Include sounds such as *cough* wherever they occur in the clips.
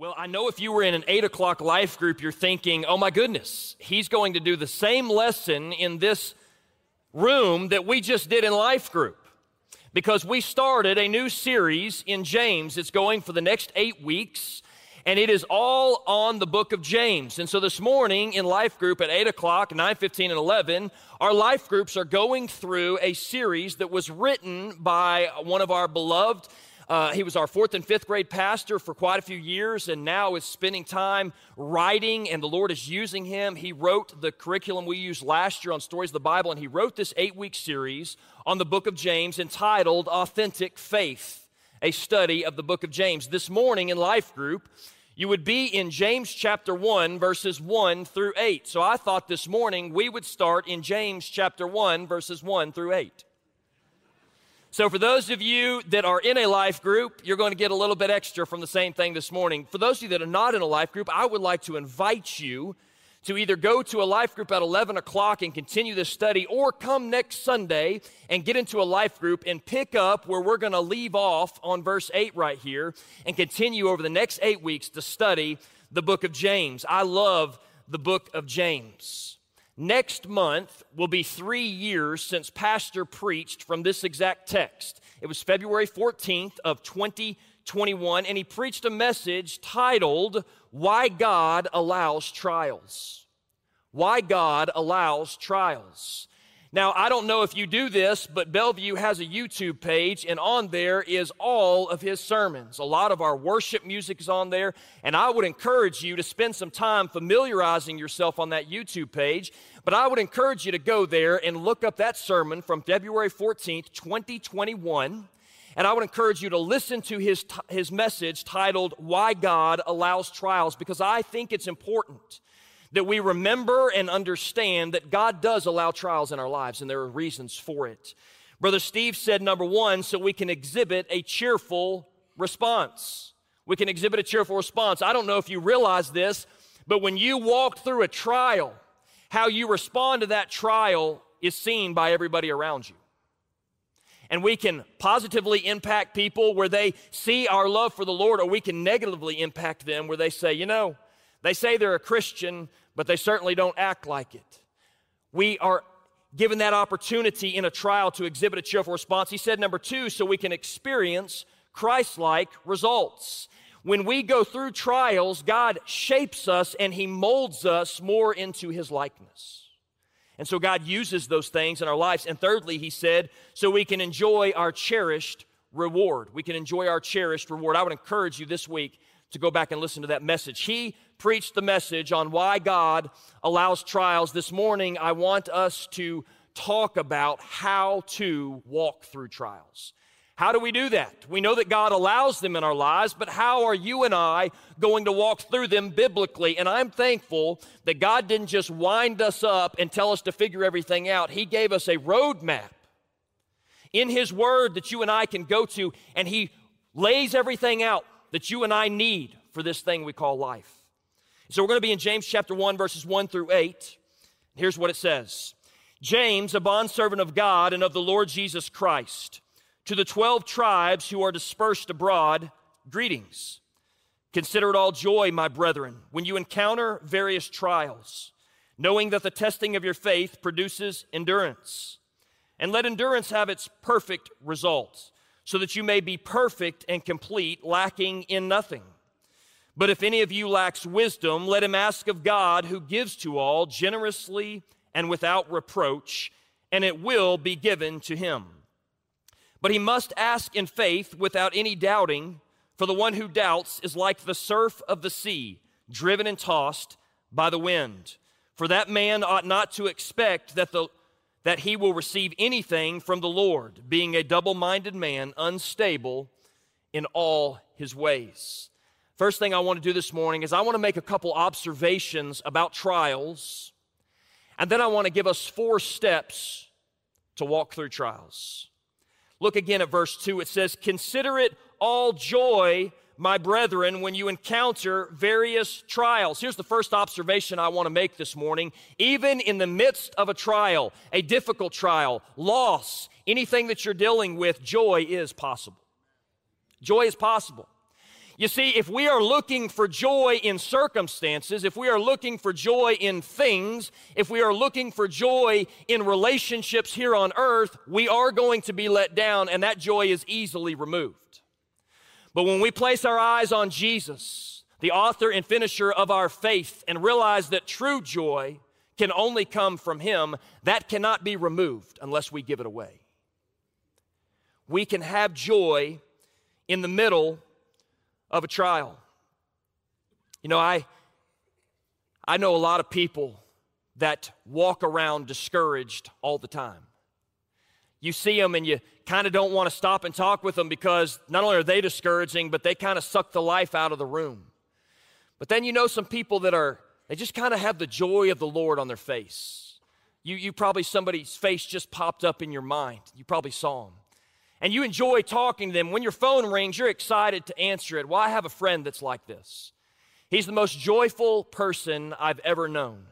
Well, I know if you were in an eight o'clock life group, you're thinking, oh my goodness, he's going to do the same lesson in this room that we just did in life group. Because we started a new series in James. It's going for the next eight weeks, and it is all on the book of James. And so this morning in life group at 8 o'clock, 9 15, and 11, our life groups are going through a series that was written by one of our beloved uh, he was our fourth and fifth grade pastor for quite a few years and now is spending time writing, and the Lord is using him. He wrote the curriculum we used last year on Stories of the Bible, and he wrote this eight week series on the book of James entitled Authentic Faith, a study of the book of James. This morning in Life Group, you would be in James chapter 1, verses 1 through 8. So I thought this morning we would start in James chapter 1, verses 1 through 8. So, for those of you that are in a life group, you're going to get a little bit extra from the same thing this morning. For those of you that are not in a life group, I would like to invite you to either go to a life group at 11 o'clock and continue this study, or come next Sunday and get into a life group and pick up where we're going to leave off on verse 8 right here and continue over the next eight weeks to study the book of James. I love the book of James. Next month will be three years since Pastor preached from this exact text. It was February 14th of 2021, and he preached a message titled, Why God Allows Trials. Why God Allows Trials. Now, I don't know if you do this, but Bellevue has a YouTube page, and on there is all of his sermons. A lot of our worship music is on there, and I would encourage you to spend some time familiarizing yourself on that YouTube page. But I would encourage you to go there and look up that sermon from February 14th, 2021. And I would encourage you to listen to his, his message titled, Why God Allows Trials, because I think it's important that we remember and understand that God does allow trials in our lives and there are reasons for it. Brother Steve said, number one, so we can exhibit a cheerful response. We can exhibit a cheerful response. I don't know if you realize this, but when you walk through a trial, how you respond to that trial is seen by everybody around you. And we can positively impact people where they see our love for the Lord, or we can negatively impact them where they say, you know, they say they're a Christian, but they certainly don't act like it. We are given that opportunity in a trial to exhibit a cheerful response. He said, number two, so we can experience Christ like results. When we go through trials, God shapes us and He molds us more into His likeness. And so God uses those things in our lives. And thirdly, He said, so we can enjoy our cherished reward. We can enjoy our cherished reward. I would encourage you this week to go back and listen to that message. He preached the message on why God allows trials. This morning, I want us to talk about how to walk through trials. How do we do that? We know that God allows them in our lives, but how are you and I going to walk through them biblically? And I'm thankful that God didn't just wind us up and tell us to figure everything out. He gave us a roadmap in His Word that you and I can go to, and He lays everything out that you and I need for this thing we call life. So we're going to be in James chapter 1, verses 1 through 8. Here's what it says James, a bondservant of God and of the Lord Jesus Christ, to the 12 tribes who are dispersed abroad, greetings. Consider it all joy, my brethren, when you encounter various trials, knowing that the testing of your faith produces endurance. And let endurance have its perfect result so that you may be perfect and complete, lacking in nothing. But if any of you lacks wisdom, let him ask of God, who gives to all generously and without reproach, and it will be given to him. But he must ask in faith without any doubting, for the one who doubts is like the surf of the sea, driven and tossed by the wind. For that man ought not to expect that the that he will receive anything from the Lord, being a double minded man, unstable in all his ways. First thing I want to do this morning is I want to make a couple observations about trials, and then I want to give us four steps to walk through trials. Look again at verse 2. It says, Consider it all joy my brethren, when you encounter various trials. Here's the first observation I want to make this morning. Even in the midst of a trial, a difficult trial, loss, anything that you're dealing with, joy is possible. Joy is possible. You see, if we are looking for joy in circumstances, if we are looking for joy in things, if we are looking for joy in relationships here on earth, we are going to be let down, and that joy is easily removed. But when we place our eyes on Jesus, the author and finisher of our faith, and realize that true joy can only come from Him, that cannot be removed unless we give it away. We can have joy in the middle of a trial. You know, I, I know a lot of people that walk around discouraged all the time. You see them and you kind of don't want to stop and talk with them because not only are they discouraging, but they kind of suck the life out of the room. But then you know some people that are, they just kind of have the joy of the Lord on their face. You, you probably, somebody's face just popped up in your mind. You probably saw them and you enjoy talking to them, when your phone rings, you're excited to answer it. Well, I have a friend that's like this. He's the most joyful person I've ever known.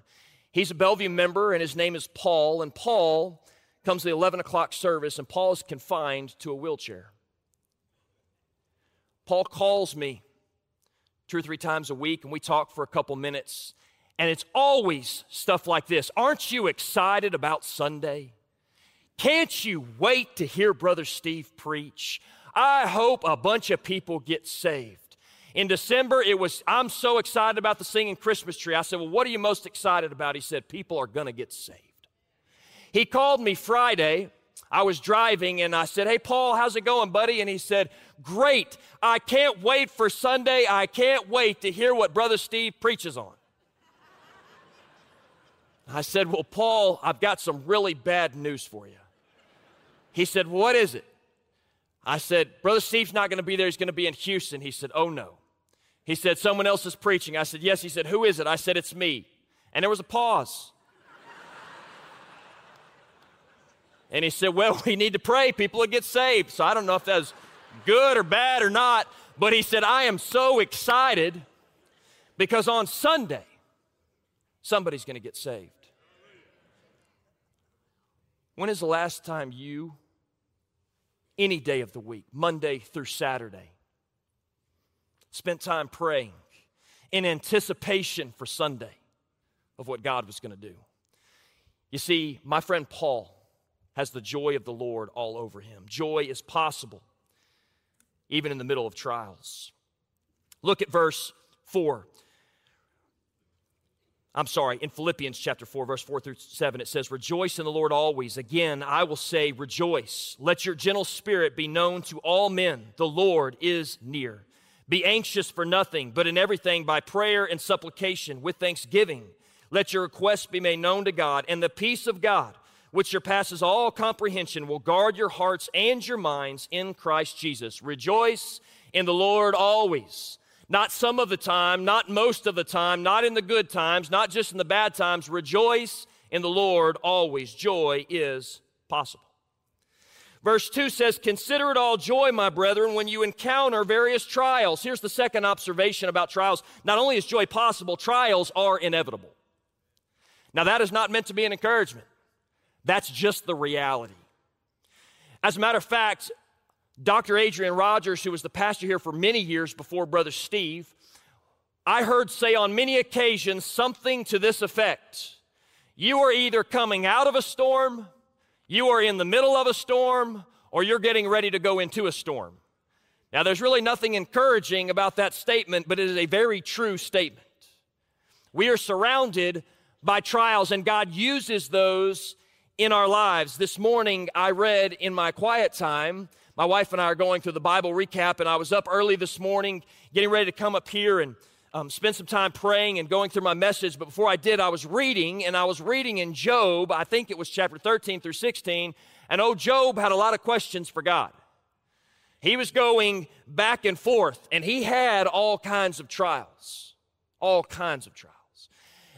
He's a Bellevue member, and his name is Paul. And Paul comes to the 11 o'clock service, and Paul is confined to a wheelchair. Paul calls me two or three times a week, and we talk for a couple minutes. And it's always stuff like this Aren't you excited about Sunday? Can't you wait to hear Brother Steve preach? I hope a bunch of people get saved. In December, it was, I'm so excited about the singing Christmas tree. I said, Well, what are you most excited about? He said, People are going to get saved. He called me Friday. I was driving and I said, Hey, Paul, how's it going, buddy? And he said, Great. I can't wait for Sunday. I can't wait to hear what Brother Steve preaches on. I said, Well, Paul, I've got some really bad news for you. He said, What is it? I said, Brother Steve's not going to be there. He's going to be in Houston. He said, Oh no. He said, Someone else is preaching. I said, Yes. He said, Who is it? I said, It's me. And there was a pause. *laughs* and he said, Well, we need to pray. People will get saved. So I don't know if that was good or bad or not. But he said, I am so excited because on Sunday, somebody's going to get saved. When is the last time you, any day of the week, Monday through Saturday, spent time praying in anticipation for Sunday of what God was going to do? You see, my friend Paul has the joy of the Lord all over him. Joy is possible even in the middle of trials. Look at verse 4. I'm sorry, in Philippians chapter 4, verse 4 through 7, it says, Rejoice in the Lord always. Again, I will say, Rejoice. Let your gentle spirit be known to all men. The Lord is near. Be anxious for nothing, but in everything by prayer and supplication with thanksgiving. Let your requests be made known to God, and the peace of God, which surpasses all comprehension, will guard your hearts and your minds in Christ Jesus. Rejoice in the Lord always. Not some of the time, not most of the time, not in the good times, not just in the bad times. Rejoice in the Lord always. Joy is possible. Verse 2 says, Consider it all joy, my brethren, when you encounter various trials. Here's the second observation about trials. Not only is joy possible, trials are inevitable. Now, that is not meant to be an encouragement, that's just the reality. As a matter of fact, Dr. Adrian Rogers, who was the pastor here for many years before Brother Steve, I heard say on many occasions something to this effect You are either coming out of a storm, you are in the middle of a storm, or you're getting ready to go into a storm. Now, there's really nothing encouraging about that statement, but it is a very true statement. We are surrounded by trials, and God uses those in our lives. This morning, I read in my quiet time my wife and I are going through the Bible recap, and I was up early this morning getting ready to come up here and um, spend some time praying and going through my message. But before I did, I was reading, and I was reading in Job, I think it was chapter 13 through 16. And oh, Job had a lot of questions for God. He was going back and forth, and he had all kinds of trials. All kinds of trials.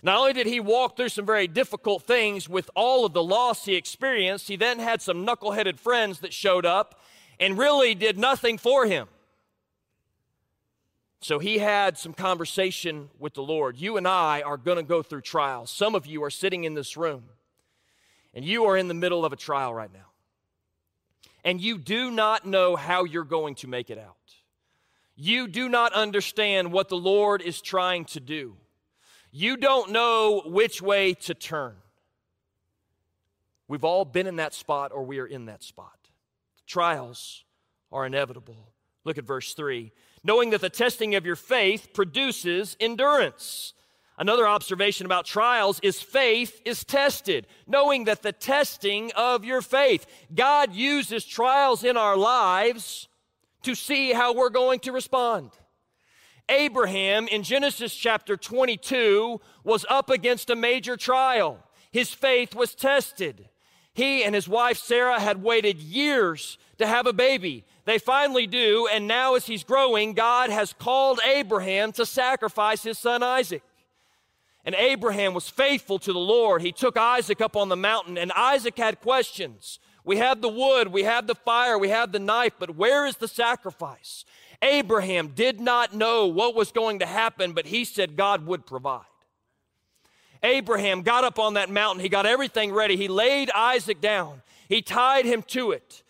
Not only did he walk through some very difficult things with all of the loss he experienced, he then had some knuckleheaded friends that showed up and really did nothing for him. So he had some conversation with the Lord. You and I are going to go through trials. Some of you are sitting in this room, and you are in the middle of a trial right now. And you do not know how you're going to make it out. you do not understand what the Lord is trying to do. You don't know which way to turn. We've all been in that spot or we are in that spot. Trials are inevitable. Look at verse 3. Knowing that the testing of your faith produces endurance. Another observation about trials is faith is tested, knowing that the testing of your faith. God uses trials in our lives to see how we're going to respond. Abraham in Genesis chapter 22 was up against a major trial. His faith was tested. He and his wife Sarah had waited years to have a baby. They finally do, and now as he's growing, God has called Abraham to sacrifice his son Isaac. And Abraham was faithful to the Lord. He took Isaac up on the mountain, and Isaac had questions. We have the wood, we have the fire, we have the knife, but where is the sacrifice? Abraham did not know what was going to happen, but he said God would provide. Abraham got up on that mountain, he got everything ready, he laid Isaac down, he tied him to it.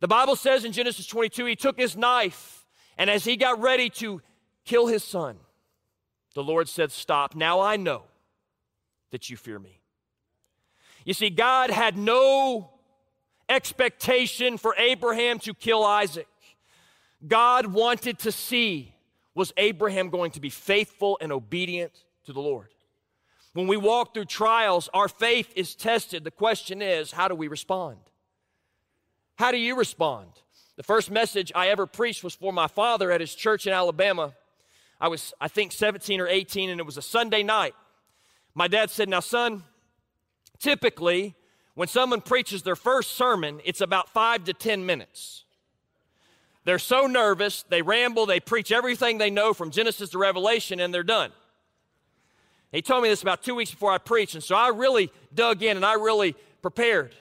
The Bible says in Genesis 22, he took his knife, and as he got ready to kill his son, the Lord said, Stop. Now I know that you fear me. You see, God had no expectation for Abraham to kill Isaac. God wanted to see was Abraham going to be faithful and obedient to the Lord? When we walk through trials, our faith is tested. The question is, how do we respond? How do you respond? The first message I ever preached was for my father at his church in Alabama. I was, I think, 17 or 18, and it was a Sunday night. My dad said, Now, son, typically when someone preaches their first sermon, it's about five to 10 minutes. They're so nervous, they ramble, they preach everything they know from Genesis to Revelation, and they're done. He told me this about two weeks before I preached, and so I really dug in and I really prepared.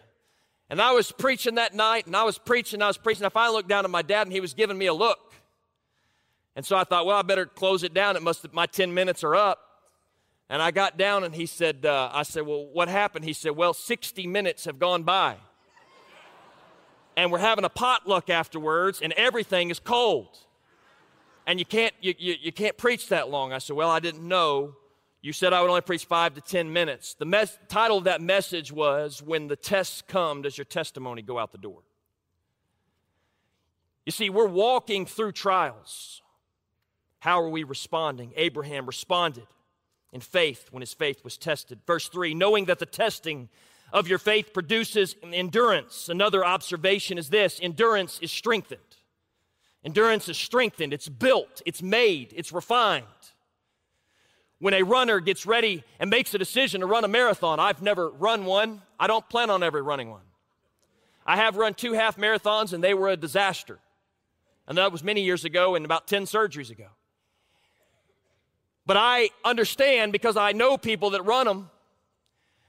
And I was preaching that night, and I was preaching, I was preaching. If I finally looked down at my dad, and he was giving me a look. And so I thought, well, I better close it down. It must my 10 minutes are up. And I got down and he said, uh, I said, well, what happened? He said, well, 60 minutes have gone by. and we're having a potluck afterwards and everything is cold. And you can't, you, you, you can't preach that long. I said, well, I didn't know. You said I would only preach five to 10 minutes. The mes- title of that message was, When the Tests Come, Does Your Testimony Go Out the Door? You see, we're walking through trials. How are we responding? Abraham responded in faith when his faith was tested. Verse 3 knowing that the testing of your faith produces endurance. Another observation is this endurance is strengthened. Endurance is strengthened, it's built, it's made, it's refined. When a runner gets ready and makes a decision to run a marathon, I've never run one. I don't plan on ever running one. I have run two half marathons and they were a disaster. And that was many years ago and about 10 surgeries ago. But I understand because I know people that run them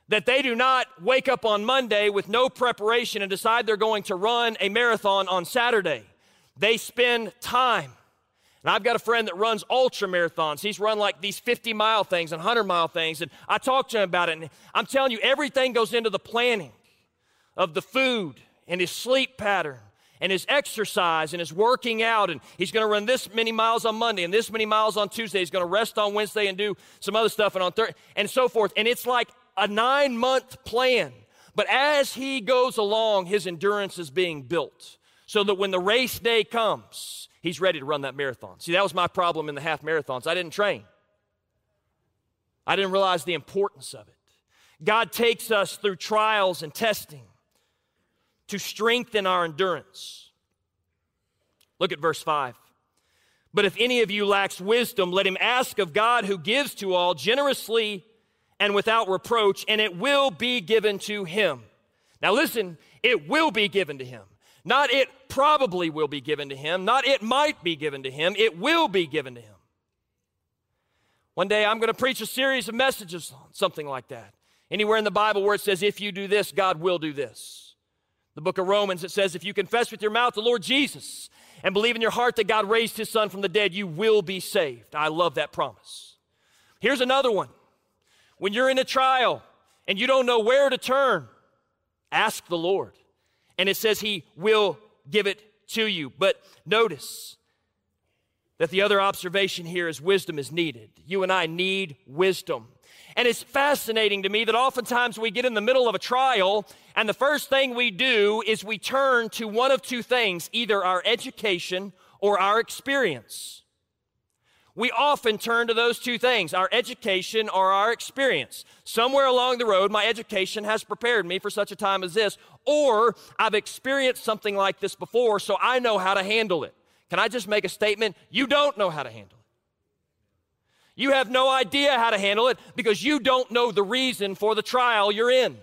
that they do not wake up on Monday with no preparation and decide they're going to run a marathon on Saturday. They spend time. And I've got a friend that runs ultra marathons. He's run like these 50 mile things and 100 mile things. And I talked to him about it. And I'm telling you, everything goes into the planning of the food and his sleep pattern and his exercise and his working out. And he's going to run this many miles on Monday and this many miles on Tuesday. He's going to rest on Wednesday and do some other stuff and on Thursday and so forth. And it's like a nine month plan. But as he goes along, his endurance is being built so that when the race day comes, he's ready to run that marathon. See, that was my problem in the half marathons. I didn't train, I didn't realize the importance of it. God takes us through trials and testing to strengthen our endurance. Look at verse 5. But if any of you lacks wisdom, let him ask of God who gives to all generously and without reproach, and it will be given to him. Now listen, it will be given to him. Not it probably will be given to him, not it might be given to him, it will be given to him. One day I'm going to preach a series of messages on something like that. Anywhere in the Bible where it says, if you do this, God will do this the book of Romans, it says, if you confess with your mouth the Lord Jesus and believe in your heart that God raised his son from the dead, you will be saved. I love that promise. Here's another one. When you're in a trial and you don't know where to turn, ask the Lord. And it says he will give it to you. But notice, that the other observation here is wisdom is needed. You and I need wisdom. And it's fascinating to me that oftentimes we get in the middle of a trial, and the first thing we do is we turn to one of two things either our education or our experience. We often turn to those two things our education or our experience. Somewhere along the road, my education has prepared me for such a time as this, or I've experienced something like this before, so I know how to handle it. Can I just make a statement? You don't know how to handle it. You have no idea how to handle it because you don't know the reason for the trial you're in.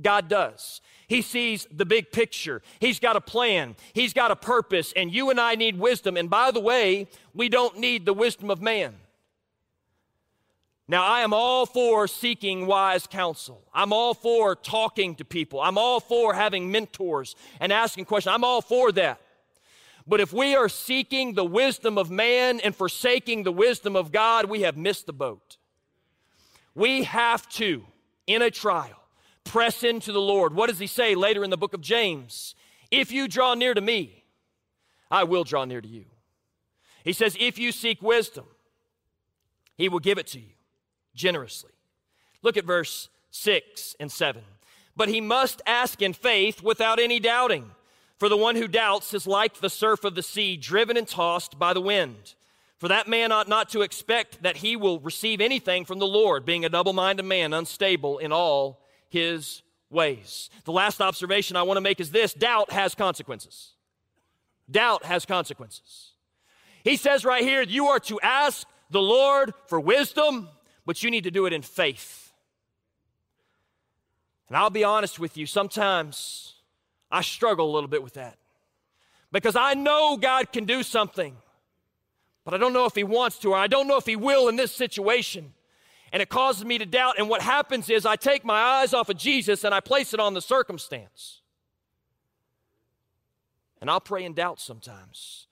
God does. He sees the big picture. He's got a plan. He's got a purpose. And you and I need wisdom. And by the way, we don't need the wisdom of man. Now, I am all for seeking wise counsel. I'm all for talking to people. I'm all for having mentors and asking questions. I'm all for that. But if we are seeking the wisdom of man and forsaking the wisdom of God, we have missed the boat. We have to, in a trial, press into the Lord. What does he say later in the book of James? If you draw near to me, I will draw near to you. He says, if you seek wisdom, he will give it to you generously. Look at verse 6 and 7. But he must ask in faith without any doubting. For the one who doubts is like the surf of the sea, driven and tossed by the wind. For that man ought not to expect that he will receive anything from the Lord, being a double minded man, unstable in all his ways. The last observation I want to make is this doubt has consequences. Doubt has consequences. He says right here, you are to ask the Lord for wisdom, but you need to do it in faith. And I'll be honest with you, sometimes I struggle a little bit with that because I know God can do something, but I don't know if He wants to, or I don't know if He will in this situation. And it causes me to doubt. And what happens is I take my eyes off of Jesus and I place it on the circumstance. And I'll pray in doubt sometimes.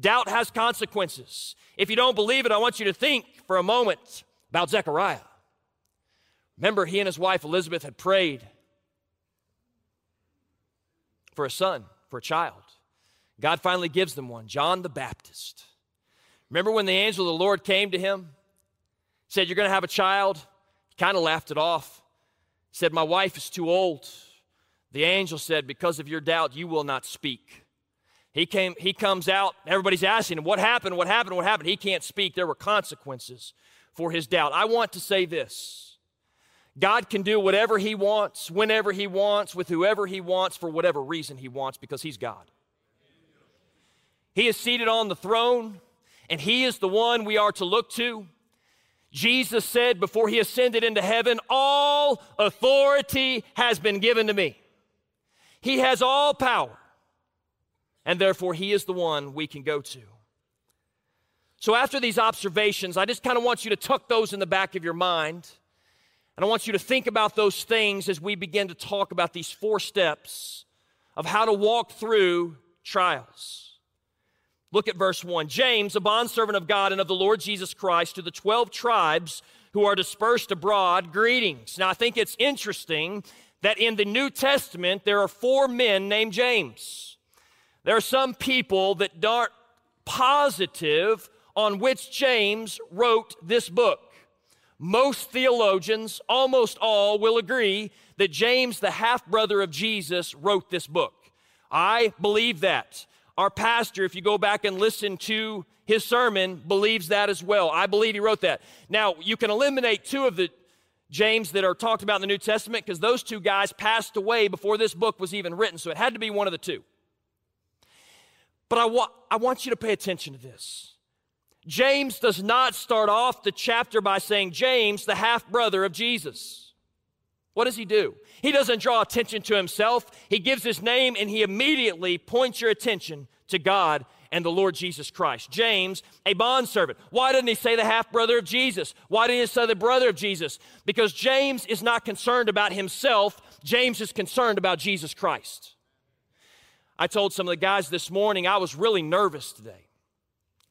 Doubt has consequences. If you don't believe it, I want you to think for a moment about Zechariah. Remember, he and his wife Elizabeth had prayed for a son, for a child. God finally gives them one, John the Baptist. Remember when the angel of the Lord came to him, said, You're going to have a child? He kind of laughed it off. He said, My wife is too old. The angel said, Because of your doubt, you will not speak. He came, he comes out, everybody's asking him, What happened? What happened? What happened? He can't speak. There were consequences for his doubt. I want to say this God can do whatever He wants, whenever He wants, with whoever He wants, for whatever reason He wants, because He's God. He is seated on the throne, and He is the one we are to look to. Jesus said before He ascended into heaven, All authority has been given to me. He has all power, and therefore He is the one we can go to. So, after these observations, I just kind of want you to tuck those in the back of your mind. And I want you to think about those things as we begin to talk about these four steps of how to walk through trials. Look at verse 1. James, a bondservant of God and of the Lord Jesus Christ, to the 12 tribes who are dispersed abroad, greetings. Now, I think it's interesting that in the New Testament there are four men named James. There are some people that aren't positive on which James wrote this book. Most theologians, almost all, will agree that James, the half brother of Jesus, wrote this book. I believe that. Our pastor, if you go back and listen to his sermon, believes that as well. I believe he wrote that. Now, you can eliminate two of the James that are talked about in the New Testament because those two guys passed away before this book was even written, so it had to be one of the two. But I, wa- I want you to pay attention to this. James does not start off the chapter by saying, James, the half brother of Jesus. What does he do? He doesn't draw attention to himself. He gives his name and he immediately points your attention to God and the Lord Jesus Christ. James, a bondservant. Why didn't he say the half brother of Jesus? Why didn't he say the brother of Jesus? Because James is not concerned about himself, James is concerned about Jesus Christ. I told some of the guys this morning I was really nervous today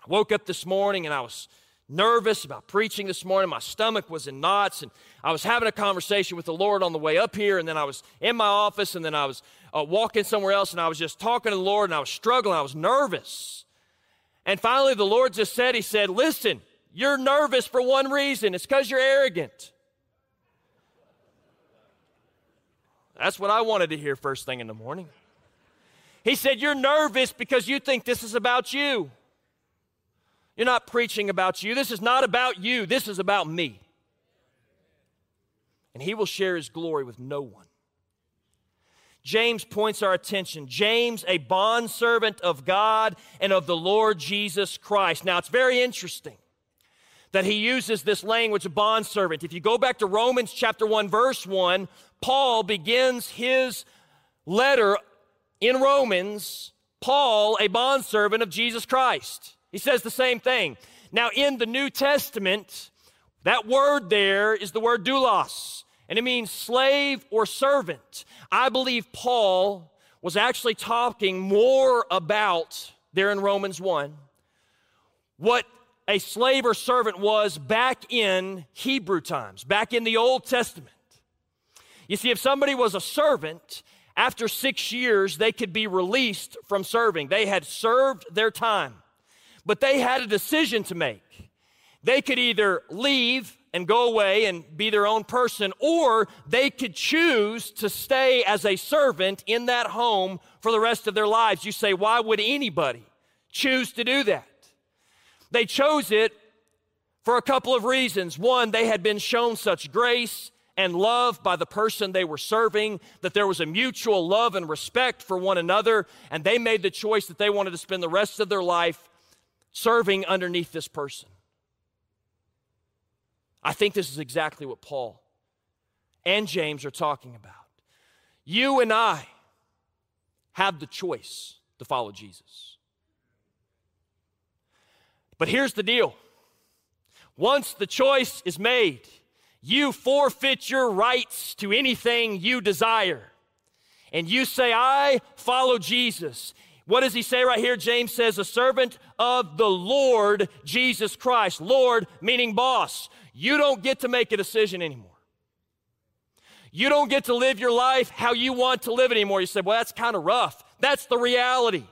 woke up this morning and I was nervous about preaching this morning. My stomach was in knots, and I was having a conversation with the Lord on the way up here, and then I was in my office, and then I was uh, walking somewhere else, and I was just talking to the Lord, and I was struggling. I was nervous. And finally, the Lord just said, He said, Listen, you're nervous for one reason it's because you're arrogant. That's what I wanted to hear first thing in the morning. He said, You're nervous because you think this is about you. You're not preaching about you. This is not about you. This is about me. And he will share his glory with no one. James points our attention. James, a bondservant of God and of the Lord Jesus Christ. Now, it's very interesting that he uses this language of bondservant. If you go back to Romans chapter 1, verse 1, Paul begins his letter in Romans, Paul, a bondservant of Jesus Christ. He says the same thing. Now, in the New Testament, that word there is the word doulos and it means slave or servant. I believe Paul was actually talking more about, there in Romans 1, what a slave or servant was back in Hebrew times, back in the Old Testament. You see, if somebody was a servant, after six years, they could be released from serving. They had served their time, but they had a decision to make. They could either leave and go away and be their own person, or they could choose to stay as a servant in that home for the rest of their lives. You say, why would anybody choose to do that? They chose it for a couple of reasons. One, they had been shown such grace and love by the person they were serving, that there was a mutual love and respect for one another, and they made the choice that they wanted to spend the rest of their life serving underneath this person. I think this is exactly what Paul and James are talking about. You and I have the choice to follow Jesus. But here's the deal once the choice is made, you forfeit your rights to anything you desire. And you say, I follow Jesus. What does he say right here? James says, a servant of the Lord Jesus Christ. Lord meaning boss. You don't get to make a decision anymore. You don't get to live your life how you want to live anymore. You say, well, that's kind of rough. That's the reality.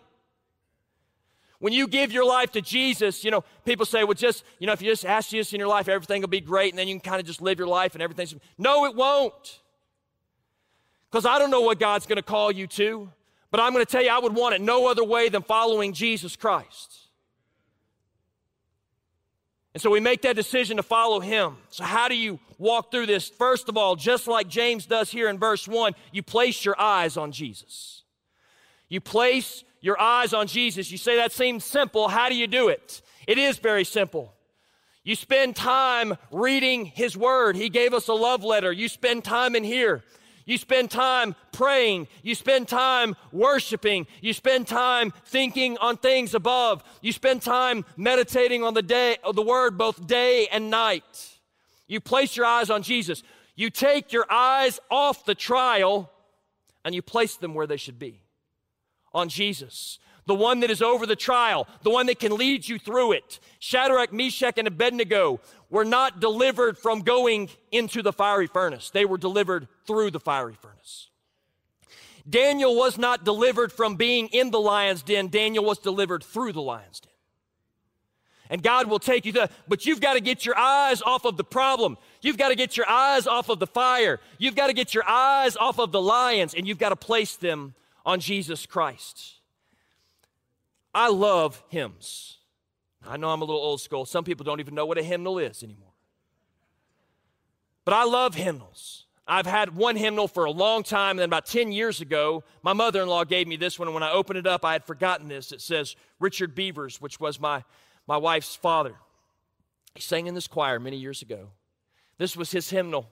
When you give your life to Jesus, you know, people say, well, just, you know, if you just ask Jesus in your life, everything will be great, and then you can kind of just live your life and everything's. No, it won't. Because I don't know what God's going to call you to, but I'm going to tell you, I would want it no other way than following Jesus Christ. And so we make that decision to follow him. So, how do you walk through this? First of all, just like James does here in verse 1, you place your eyes on Jesus. You place your eyes on Jesus. You say that seems simple. How do you do it? It is very simple. You spend time reading his word. He gave us a love letter. You spend time in here. You spend time praying. You spend time worshiping. You spend time thinking on things above. You spend time meditating on the day of the word both day and night. You place your eyes on Jesus. You take your eyes off the trial and you place them where they should be on Jesus the one that is over the trial, the one that can lead you through it. Shadrach, Meshach, and Abednego were not delivered from going into the fiery furnace, they were delivered through the fiery furnace. Daniel was not delivered from being in the lion's den, Daniel was delivered through the lion's den. And God will take you to, but you've got to get your eyes off of the problem. You've got to get your eyes off of the fire. You've got to get your eyes off of the lions, and you've got to place them on Jesus Christ. I love hymns. I know I'm a little old school. Some people don't even know what a hymnal is anymore. But I love hymnals. I've had one hymnal for a long time, and then about 10 years ago, my mother in law gave me this one, and when I opened it up, I had forgotten this. It says Richard Beavers, which was my, my wife's father. He sang in this choir many years ago. This was his hymnal.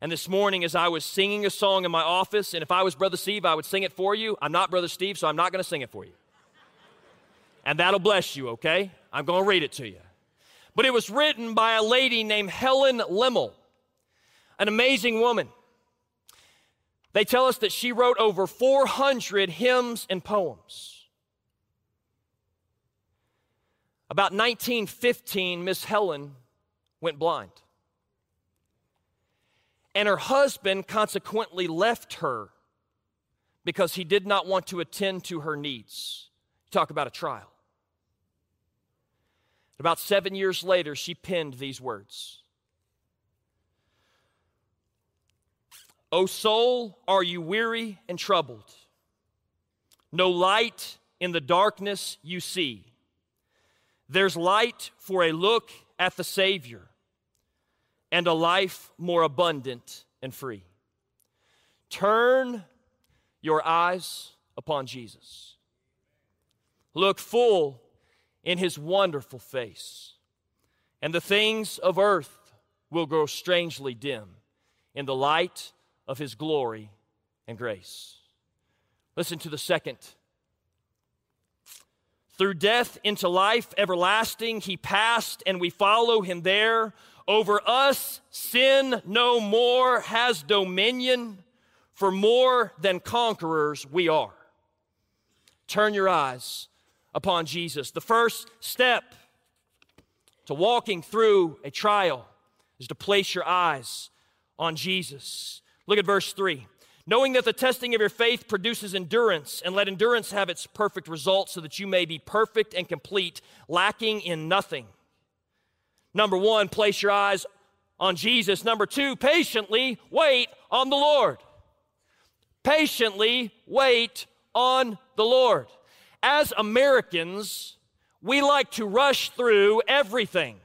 And this morning, as I was singing a song in my office, and if I was Brother Steve, I would sing it for you. I'm not Brother Steve, so I'm not going to sing it for you and that'll bless you, okay? I'm going to read it to you. But it was written by a lady named Helen Lemmel, an amazing woman. They tell us that she wrote over 400 hymns and poems. About 1915, Miss Helen went blind. And her husband consequently left her because he did not want to attend to her needs. Talk about a trial. About seven years later, she penned these words O soul, are you weary and troubled? No light in the darkness you see. There's light for a look at the Savior and a life more abundant and free. Turn your eyes upon Jesus. Look full in his wonderful face, and the things of earth will grow strangely dim in the light of his glory and grace. Listen to the second. Through death into life everlasting, he passed, and we follow him there. Over us, sin no more has dominion, for more than conquerors we are. Turn your eyes upon Jesus. The first step to walking through a trial is to place your eyes on Jesus. Look at verse 3. Knowing that the testing of your faith produces endurance, and let endurance have its perfect result, so that you may be perfect and complete, lacking in nothing. Number one, place your eyes on Jesus. Number two, patiently wait on the Lord. Patiently wait on the Lord. As Americans, we like to rush through everything.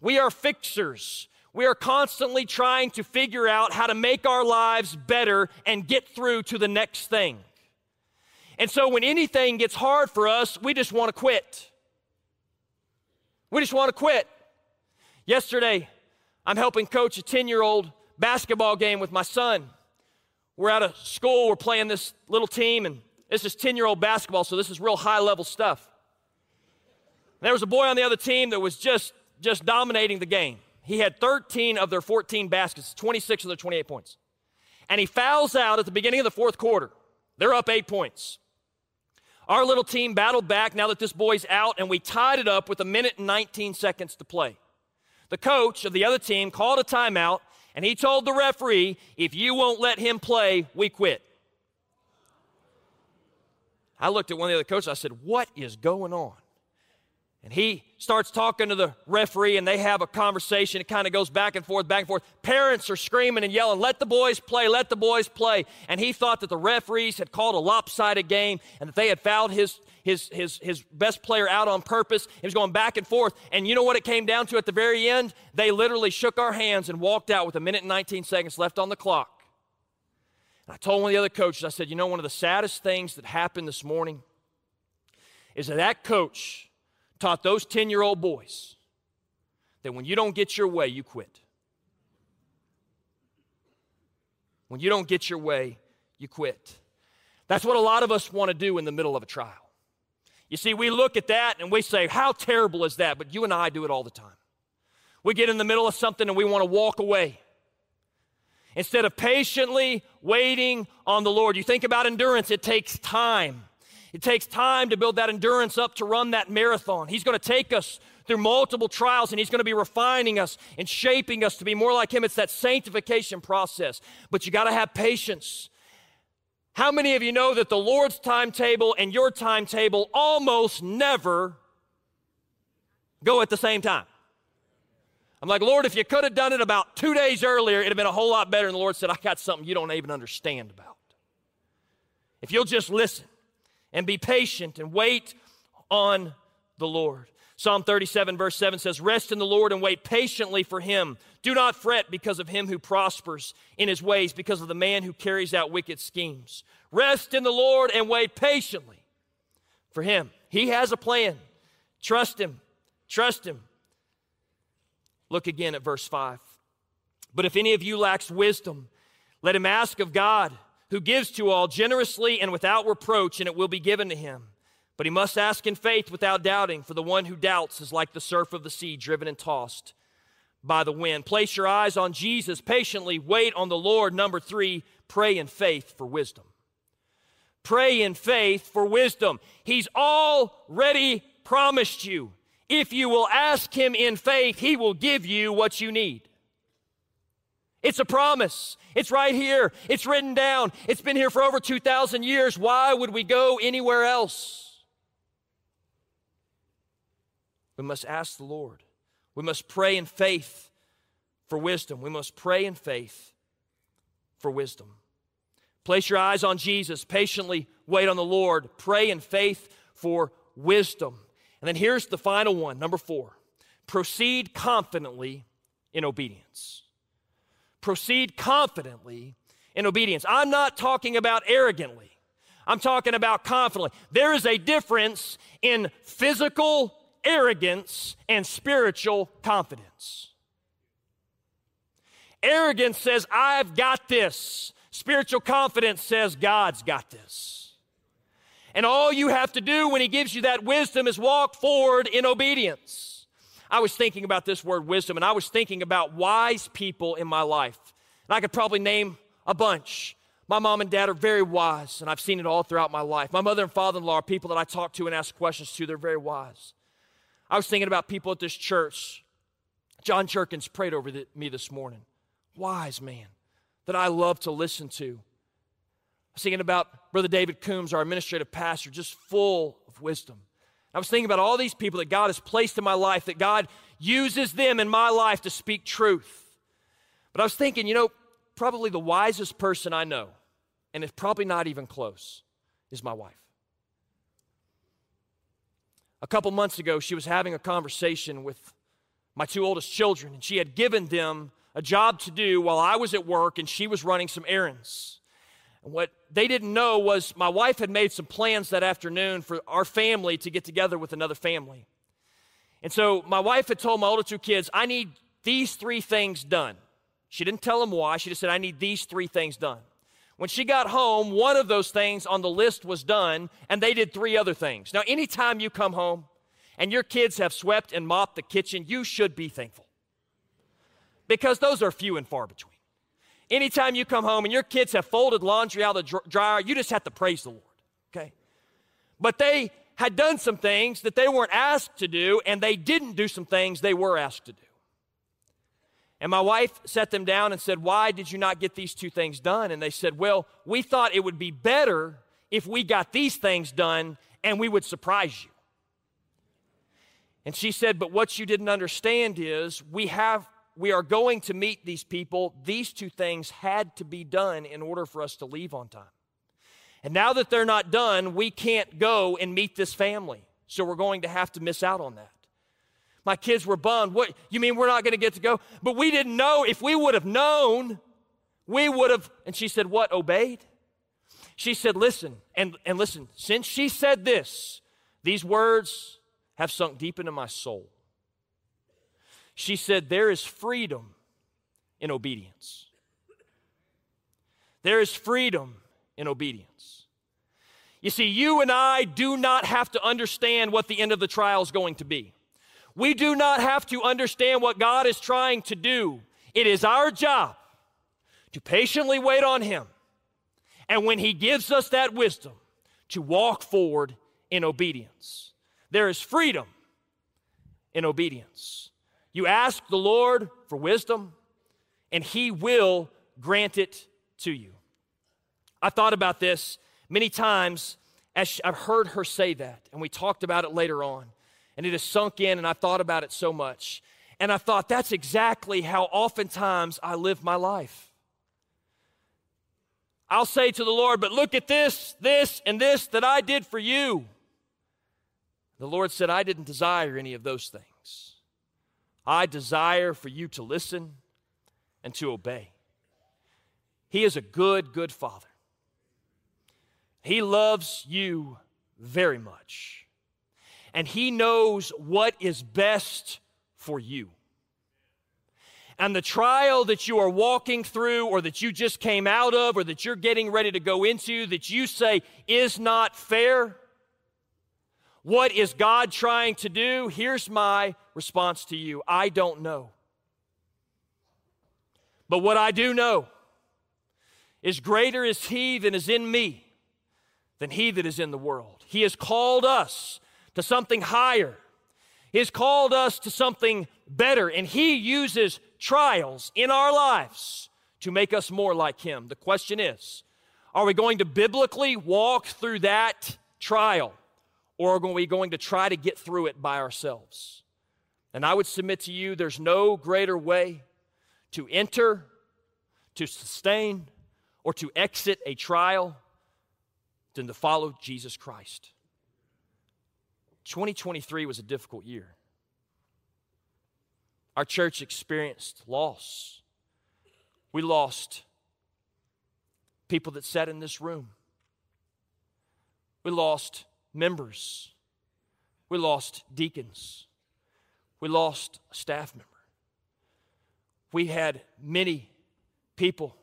We are fixers we are constantly trying to figure out how to make our lives better and get through to the next thing. And so when anything gets hard for us, we just want to quit. We just want to quit. Yesterday, I'm helping coach a 10 year old basketball game with my son. We're out of school, we're playing this little team, and this is 10 year old basketball, so this is real high level stuff. there was a boy on the other team that was just, just dominating the game. He had 13 of their 14 baskets, 26 of their 28 points. And he fouls out at the beginning of the fourth quarter. They're up eight points. Our little team battled back now that this boy's out, and we tied it up with a minute and 19 seconds to play. The coach of the other team called a timeout, and he told the referee, If you won't let him play, we quit. I looked at one of the other coaches, I said, What is going on? And he starts talking to the referee, and they have a conversation. It kind of goes back and forth, back and forth. Parents are screaming and yelling, Let the boys play, let the boys play. And he thought that the referees had called a lopsided game and that they had fouled his, his, his, his best player out on purpose. He was going back and forth. And you know what it came down to at the very end? They literally shook our hands and walked out with a minute and 19 seconds left on the clock. And I told one of the other coaches, I said, You know, one of the saddest things that happened this morning is that that coach taught those 10 year old boys that when you don't get your way, you quit. When you don't get your way, you quit. That's what a lot of us want to do in the middle of a trial. You see, we look at that and we say, How terrible is that? But you and I do it all the time. We get in the middle of something and we want to walk away. Instead of patiently waiting on the Lord, you think about endurance, it takes time. It takes time to build that endurance up to run that marathon. He's going to take us through multiple trials and He's going to be refining us and shaping us to be more like Him. It's that sanctification process. But you got to have patience. How many of you know that the Lord's timetable and your timetable almost never go at the same time? I'm like, Lord, if you could have done it about two days earlier, it'd have been a whole lot better. And the Lord said, I got something you don't even understand about. If you'll just listen and be patient and wait on the Lord. Psalm 37, verse 7 says, Rest in the Lord and wait patiently for him. Do not fret because of him who prospers in his ways, because of the man who carries out wicked schemes. Rest in the Lord and wait patiently for him. He has a plan. Trust him. Trust him. Look again at verse 5. But if any of you lacks wisdom, let him ask of God who gives to all generously and without reproach, and it will be given to him. But he must ask in faith without doubting, for the one who doubts is like the surf of the sea, driven and tossed by the wind. Place your eyes on Jesus, patiently wait on the Lord. Number three, pray in faith for wisdom. Pray in faith for wisdom. He's already promised you. If you will ask him in faith, he will give you what you need. It's a promise. It's right here. It's written down. It's been here for over 2,000 years. Why would we go anywhere else? We must ask the Lord. We must pray in faith for wisdom. We must pray in faith for wisdom. Place your eyes on Jesus. Patiently wait on the Lord. Pray in faith for wisdom. And then here's the final one, number four proceed confidently in obedience. Proceed confidently in obedience. I'm not talking about arrogantly, I'm talking about confidently. There is a difference in physical arrogance and spiritual confidence. Arrogance says, I've got this. Spiritual confidence says, God's got this. And all you have to do when He gives you that wisdom is walk forward in obedience. I was thinking about this word wisdom, and I was thinking about wise people in my life. And I could probably name a bunch. My mom and dad are very wise, and I've seen it all throughout my life. My mother and father in law are people that I talk to and ask questions to. They're very wise. I was thinking about people at this church. John Jerkins prayed over the, me this morning. Wise man that I love to listen to. Was thinking about Brother David Coombs, our administrative pastor, just full of wisdom. I was thinking about all these people that God has placed in my life, that God uses them in my life to speak truth. But I was thinking, you know, probably the wisest person I know, and it's probably not even close, is my wife. A couple months ago, she was having a conversation with my two oldest children, and she had given them a job to do while I was at work and she was running some errands. And what they didn't know was my wife had made some plans that afternoon for our family to get together with another family. And so my wife had told my older two kids, I need these three things done. She didn't tell them why, she just said, I need these three things done. When she got home, one of those things on the list was done, and they did three other things. Now, anytime you come home and your kids have swept and mopped the kitchen, you should be thankful because those are few and far between. Anytime you come home and your kids have folded laundry out of the dryer, you just have to praise the Lord, okay? But they had done some things that they weren't asked to do, and they didn't do some things they were asked to do. And my wife sat them down and said, Why did you not get these two things done? And they said, Well, we thought it would be better if we got these things done and we would surprise you. And she said, But what you didn't understand is we have we are going to meet these people, these two things had to be done in order for us to leave on time. And now that they're not done, we can't go and meet this family. So we're going to have to miss out on that. My kids were bummed. What you mean we're not going to get to go? But we didn't know. If we would have known, we would have. And she said, What? Obeyed? She said, Listen, and, and listen, since she said this, these words have sunk deep into my soul. She said, There is freedom in obedience. There is freedom in obedience. You see, you and I do not have to understand what the end of the trial is going to be. We do not have to understand what God is trying to do. It is our job to patiently wait on Him. And when He gives us that wisdom, to walk forward in obedience. There is freedom in obedience. You ask the Lord for wisdom, and He will grant it to you. I thought about this many times as I've heard her say that, and we talked about it later on, and it has sunk in, and I thought about it so much. And I thought that's exactly how oftentimes I live my life. I'll say to the Lord, but look at this, this, and this that I did for you. The Lord said, I didn't desire any of those things. I desire for you to listen and to obey. He is a good, good Father. He loves you very much. And He knows what is best for you. And the trial that you are walking through, or that you just came out of, or that you're getting ready to go into, that you say is not fair, what is God trying to do? Here's my response to you I don't know. But what I do know is greater is He that is in me than He that is in the world. He has called us to something higher, He has called us to something better, and He uses trials in our lives to make us more like Him. The question is are we going to biblically walk through that trial? Or are we going to try to get through it by ourselves? And I would submit to you there's no greater way to enter, to sustain, or to exit a trial than to follow Jesus Christ. 2023 was a difficult year. Our church experienced loss. We lost people that sat in this room. We lost members. We lost deacons. We lost a staff member. We had many people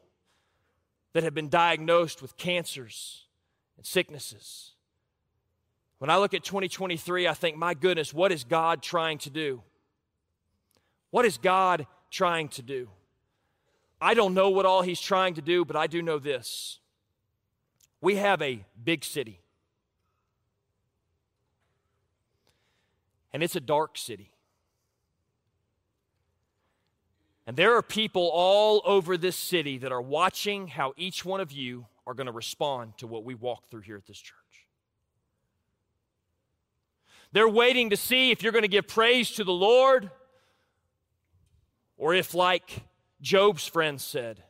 that have been diagnosed with cancers and sicknesses. When I look at 2023, I think, my goodness, what is God trying to do? What is God trying to do? I don't know what all He's trying to do, but I do know this. We have a big city, and it's a dark city. And there are people all over this city that are watching how each one of you are going to respond to what we walk through here at this church. They're waiting to see if you're going to give praise to the Lord or if, like Job's friends said,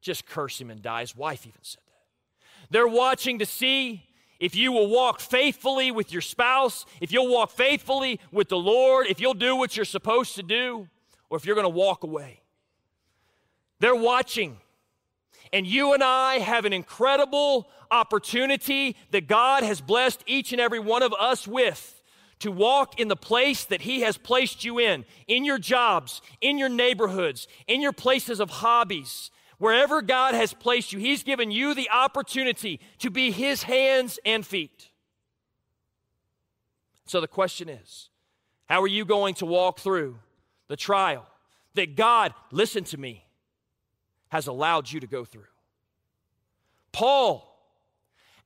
just curse him and die. His wife even said that. They're watching to see if you will walk faithfully with your spouse, if you'll walk faithfully with the Lord, if you'll do what you're supposed to do, or if you're going to walk away. They're watching. And you and I have an incredible opportunity that God has blessed each and every one of us with to walk in the place that He has placed you in, in your jobs, in your neighborhoods, in your places of hobbies. Wherever God has placed you, He's given you the opportunity to be His hands and feet. So the question is how are you going to walk through the trial that God, listen to me, has allowed you to go through? Paul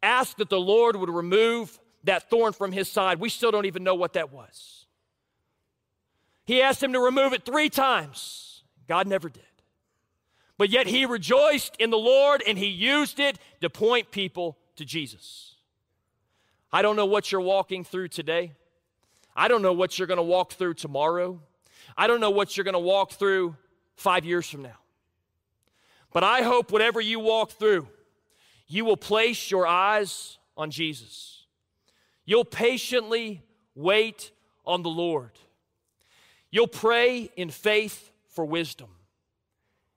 asked that the Lord would remove that thorn from his side. We still don't even know what that was. He asked him to remove it three times. God never did. But yet he rejoiced in the Lord and he used it to point people to Jesus. I don't know what you're walking through today. I don't know what you're going to walk through tomorrow. I don't know what you're going to walk through five years from now. But I hope whatever you walk through, you will place your eyes on Jesus. You'll patiently wait on the Lord. You'll pray in faith for wisdom.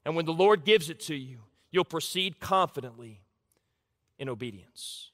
And when the Lord gives it to you, you'll proceed confidently in obedience.